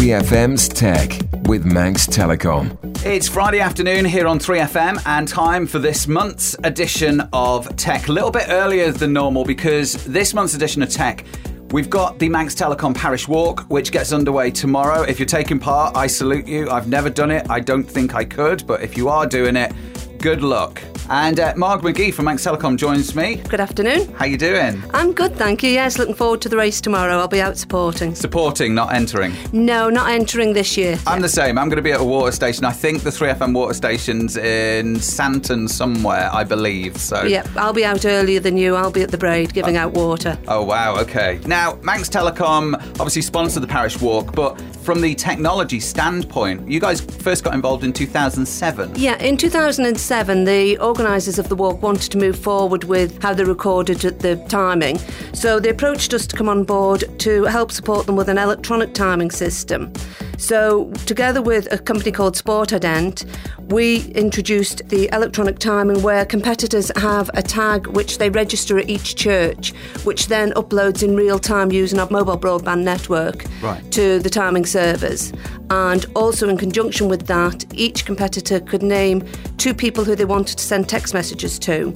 3FM's Tech with Manx Telecom. It's Friday afternoon here on 3FM and time for this month's edition of Tech. A little bit earlier than normal because this month's edition of Tech We've got the Manx Telecom Parish Walk, which gets underway tomorrow. If you're taking part, I salute you. I've never done it. I don't think I could, but if you are doing it, good luck. And uh, Marg McGee from Manx Telecom joins me. Good afternoon. How you doing? I'm good, thank you. Yes, looking forward to the race tomorrow. I'll be out supporting. Supporting, not entering. No, not entering this year. I'm the same. I'm going to be at a water station. I think the 3FM water station's in Santon somewhere, I believe. So Yep, I'll be out earlier than you. I'll be at the Braaid giving out water. Oh wow, okay. Now, Manx Telecom obviously sponsored the parish walk, but from the technology standpoint, you guys first got involved in 2007. Yeah, in 2007, the organisers of the walk wanted to move forward with how they recorded the timing. So they approached us to come on board to help support them with an electronic timing system. So, together with a company called Sportident, we introduced the electronic timing where competitors have a tag which they register at each church, which then uploads in real time using our mobile broadband network Right. to the timing servers. And also, in conjunction with that, each competitor could name two people who they wanted to send text messages to.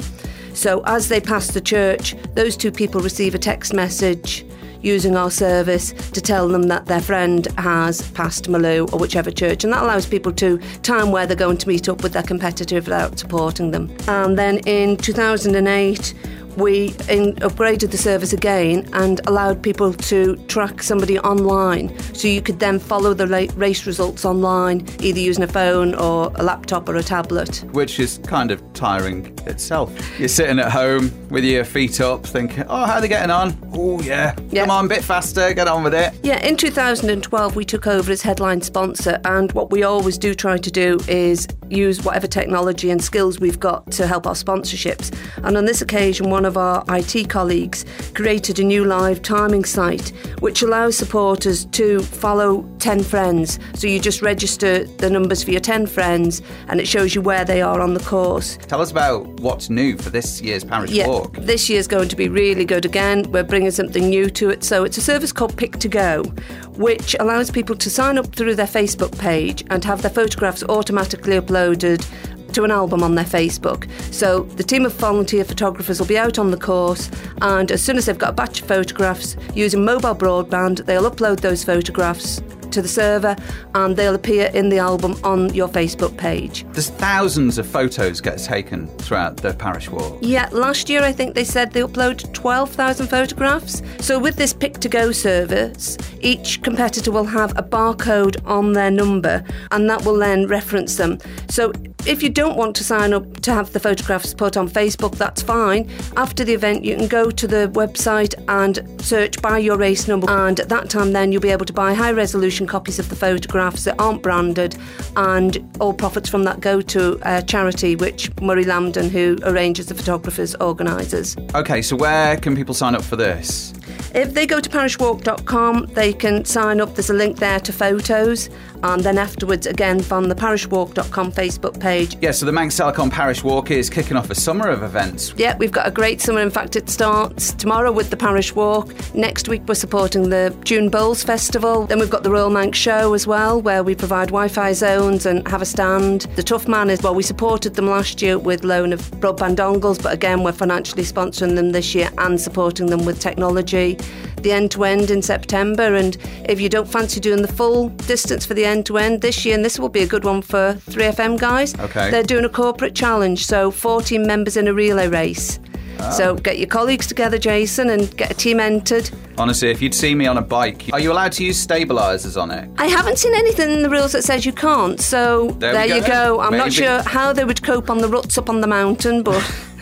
So, as they pass the church, those two people receive a text message using our service to tell them that their friend has passed Malew or whichever church, and that allows people to time where they're going to meet up with their competitor without uh, supporting them. And then in 2008, we in, upgraded the service again and allowed people to track somebody online. So you could then follow the race results online, either using a phone or a laptop or a tablet. Which is kind of tiring itself. You're sitting at home with your feet up, thinking, "Oh, how are they getting on? Oh, yeah, Yeah. come on, a bit faster, get on with it." Yeah, in 2012, we took over as headline sponsor, and what we always do try to do is use whatever technology and skills we've got to help our sponsorships. And on this occasion, one of our IT colleagues created a new live timing site which allows supporters to follow 10 friends. So you just register the numbers for your 10 friends, and it shows you where they are on the course. Tell us about what's new for this year's parish Yeah, walk. this year's going to be really good again. We're bringing something new to it. So it's a service called Pic2Go, which allows people to sign up through their Facebook page and have their photographs automatically uploaded to an album on their Facebook. So the team of volunteer photographers will be out on the course, and as soon as they've got a batch of photographs using mobile broadband, they'll upload those photographs to the server and they'll appear in the album on your Facebook page. There's thousands of photos get taken throughout the parish walk. Yeah, last year I think they said they uploaded 12,000 photographs. So with this Pic2Go service, each competitor will have a barcode on their number and that will then reference them. So if you don't want to sign up to have the photographs put on Facebook, that's fine. After the event, you can go to the website and search by your race number, and at that time, then you'll be able to buy high resolution copies of the photographs that aren't branded, and all profits from that go to a charity which Murray Lambden, who arranges the photographers, organises. Okay, so where can people sign up for this? If they go to parishwalk.com, they can sign up. There's a link there to photos, and then afterwards, again, from the parishwalk.com Facebook page, Yeah, so the Manx Telecom Parish Walk is kicking off a summer of events. Yeah, we've got a great summer. In fact, it starts tomorrow with the Parish Walk. Next week, we're supporting the June Bowls Festival. Then we've got the Royal Manx Show as well, where we provide Wi Fi zones and have a stand. The Tough Man is, well, we supported them last year with loan of broadband dongles, but again, we're financially sponsoring them this year and supporting them with technology. The end to end in September, and if you don't fancy doing the full distance for the end to end this year, and this will be a good one for 3FM guys, Okay. they're doing a corporate challenge, so 14 members in a relay race. Ah. So get your colleagues together, Jason, and get a team entered. Honestly, if you'd see me on a bike, are you allowed to use stabilisers on it? I haven't seen anything in the rules that says you can't, so There there, we you go. go. I'm not sure how they would cope on the ruts up on the mountain, but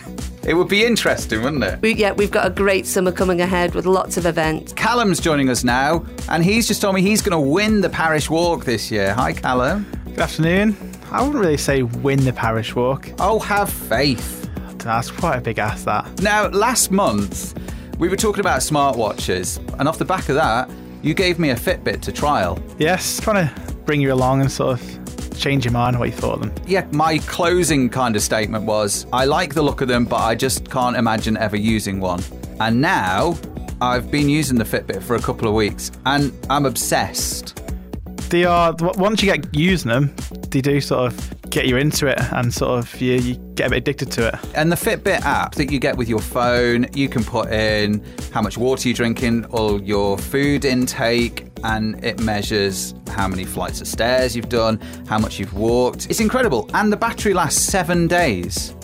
It would be interesting, wouldn't it? we, yeah, we've got a great summer coming ahead with lots of events. Callum's joining us now, and he's just told me he's going to win the parish walk this year. Hi, Callum. Good afternoon. I wouldn't really say win the parish walk. Oh, have faith. That's quite a big ask, that. Now, last month, we were talking about smartwatches, and off the back of that, you gave me a Fitbit to trial. Yes, trying to bring you along and sort of change your mind what you thought of them. Yeah, my closing kind of statement was I like the look of them, but I just can't imagine ever using one. And now I've been using the Fitbit for a couple of weeks and I'm obsessed. They are once you get using them, they do sort of get you into it, and sort of you, you get a bit addicted to it. And the Fitbit app that you get with your phone, you can put in how much water you're drinking, all your food intake, and it measures how many flights of stairs you've done, how much you've walked. It's incredible. And the battery lasts seven days.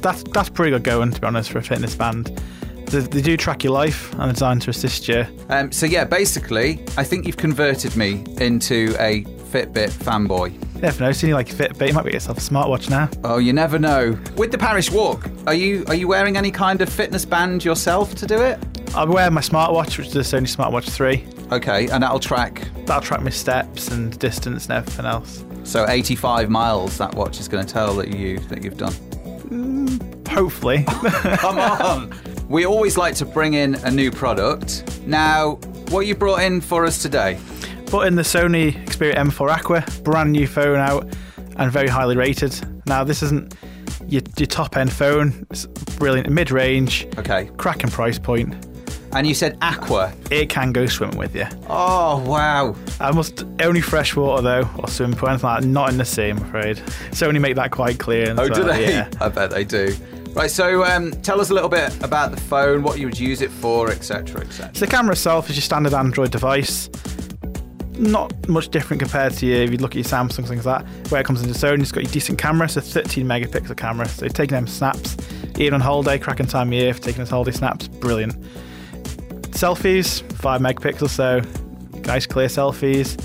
That's that's pretty good going to be honest for a fitness band. They, do track your life and are designed to assist you. Um, so, yeah, basically, I think you've converted me into a Fitbit fanboy. You never know, seeing you like Fitbit, you might get yourself a smartwatch now. Oh, you never know. With the Parish Walk, are you are you wearing any kind of fitness band yourself to do it? I'm wearing my smartwatch, which is the Sony Smartwatch 3. Okay, and that'll track. That'll track my steps and distance and everything else. So 85 miles. That watch is going to tell that you that you've done. Mm, hopefully. Come on. We always like to bring in a new product. Now, what you brought in for us today? Put in the Sony Xperia M4 Aqua, brand new phone out and very highly rated. Now, this isn't your, your top end phone, it's brilliant, mid range, Okay. cracking price point. And you said aqua. It can go swimming with you. Oh, wow. I must only fresh water though, or swimming pool, anything like that. Not in the sea, I'm afraid. Sony make that quite clear. and Oh, so, do they? Yeah. I bet they do. Right, so um, tell us a little bit about the phone, what you would use it for, etc., etc. So the camera itself is your standard Android device. Not much different compared to your, if you look at your Samsung, things like that. Where it comes into Sony, it's got your decent camera, so 13 megapixel camera. So taking them snaps, even on holiday, cracking time of year for taking those holiday snaps, brilliant. Selfies, 5 megapixels, so nice clear selfies.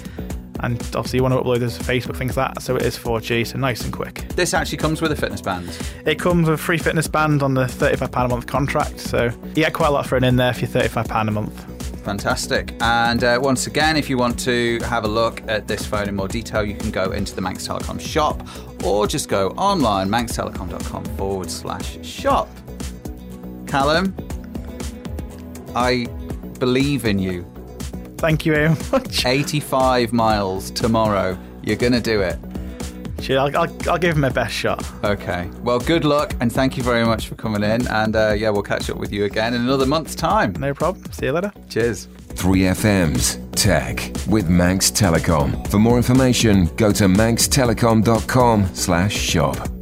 And obviously you want to upload those to Facebook, things like that, so it is 4G, so nice and quick. This actually comes with a fitness band. It comes with a free fitness band on the £35 a month contract, so you get quite a lot thrown in there for your £35 a month. Fantastic. And uh, once again, if you want to have a look at this phone in more detail, you can go into the Manx Telecom shop or just go online, manxtelecom.com forward slash shop. Callum, I believe in you. Thank you very much. 85 miles tomorrow. You're going to do it. Sure, I'll, I'll, I'll give him my best shot. Okay. Well, good luck and thank you very much for coming in. And uh, yeah, we'll catch up with you again in another month's time. No problem. See you later. Cheers. 3FM's Tech with Manx Telecom. For more information, go to manxtelecom.com slash shop.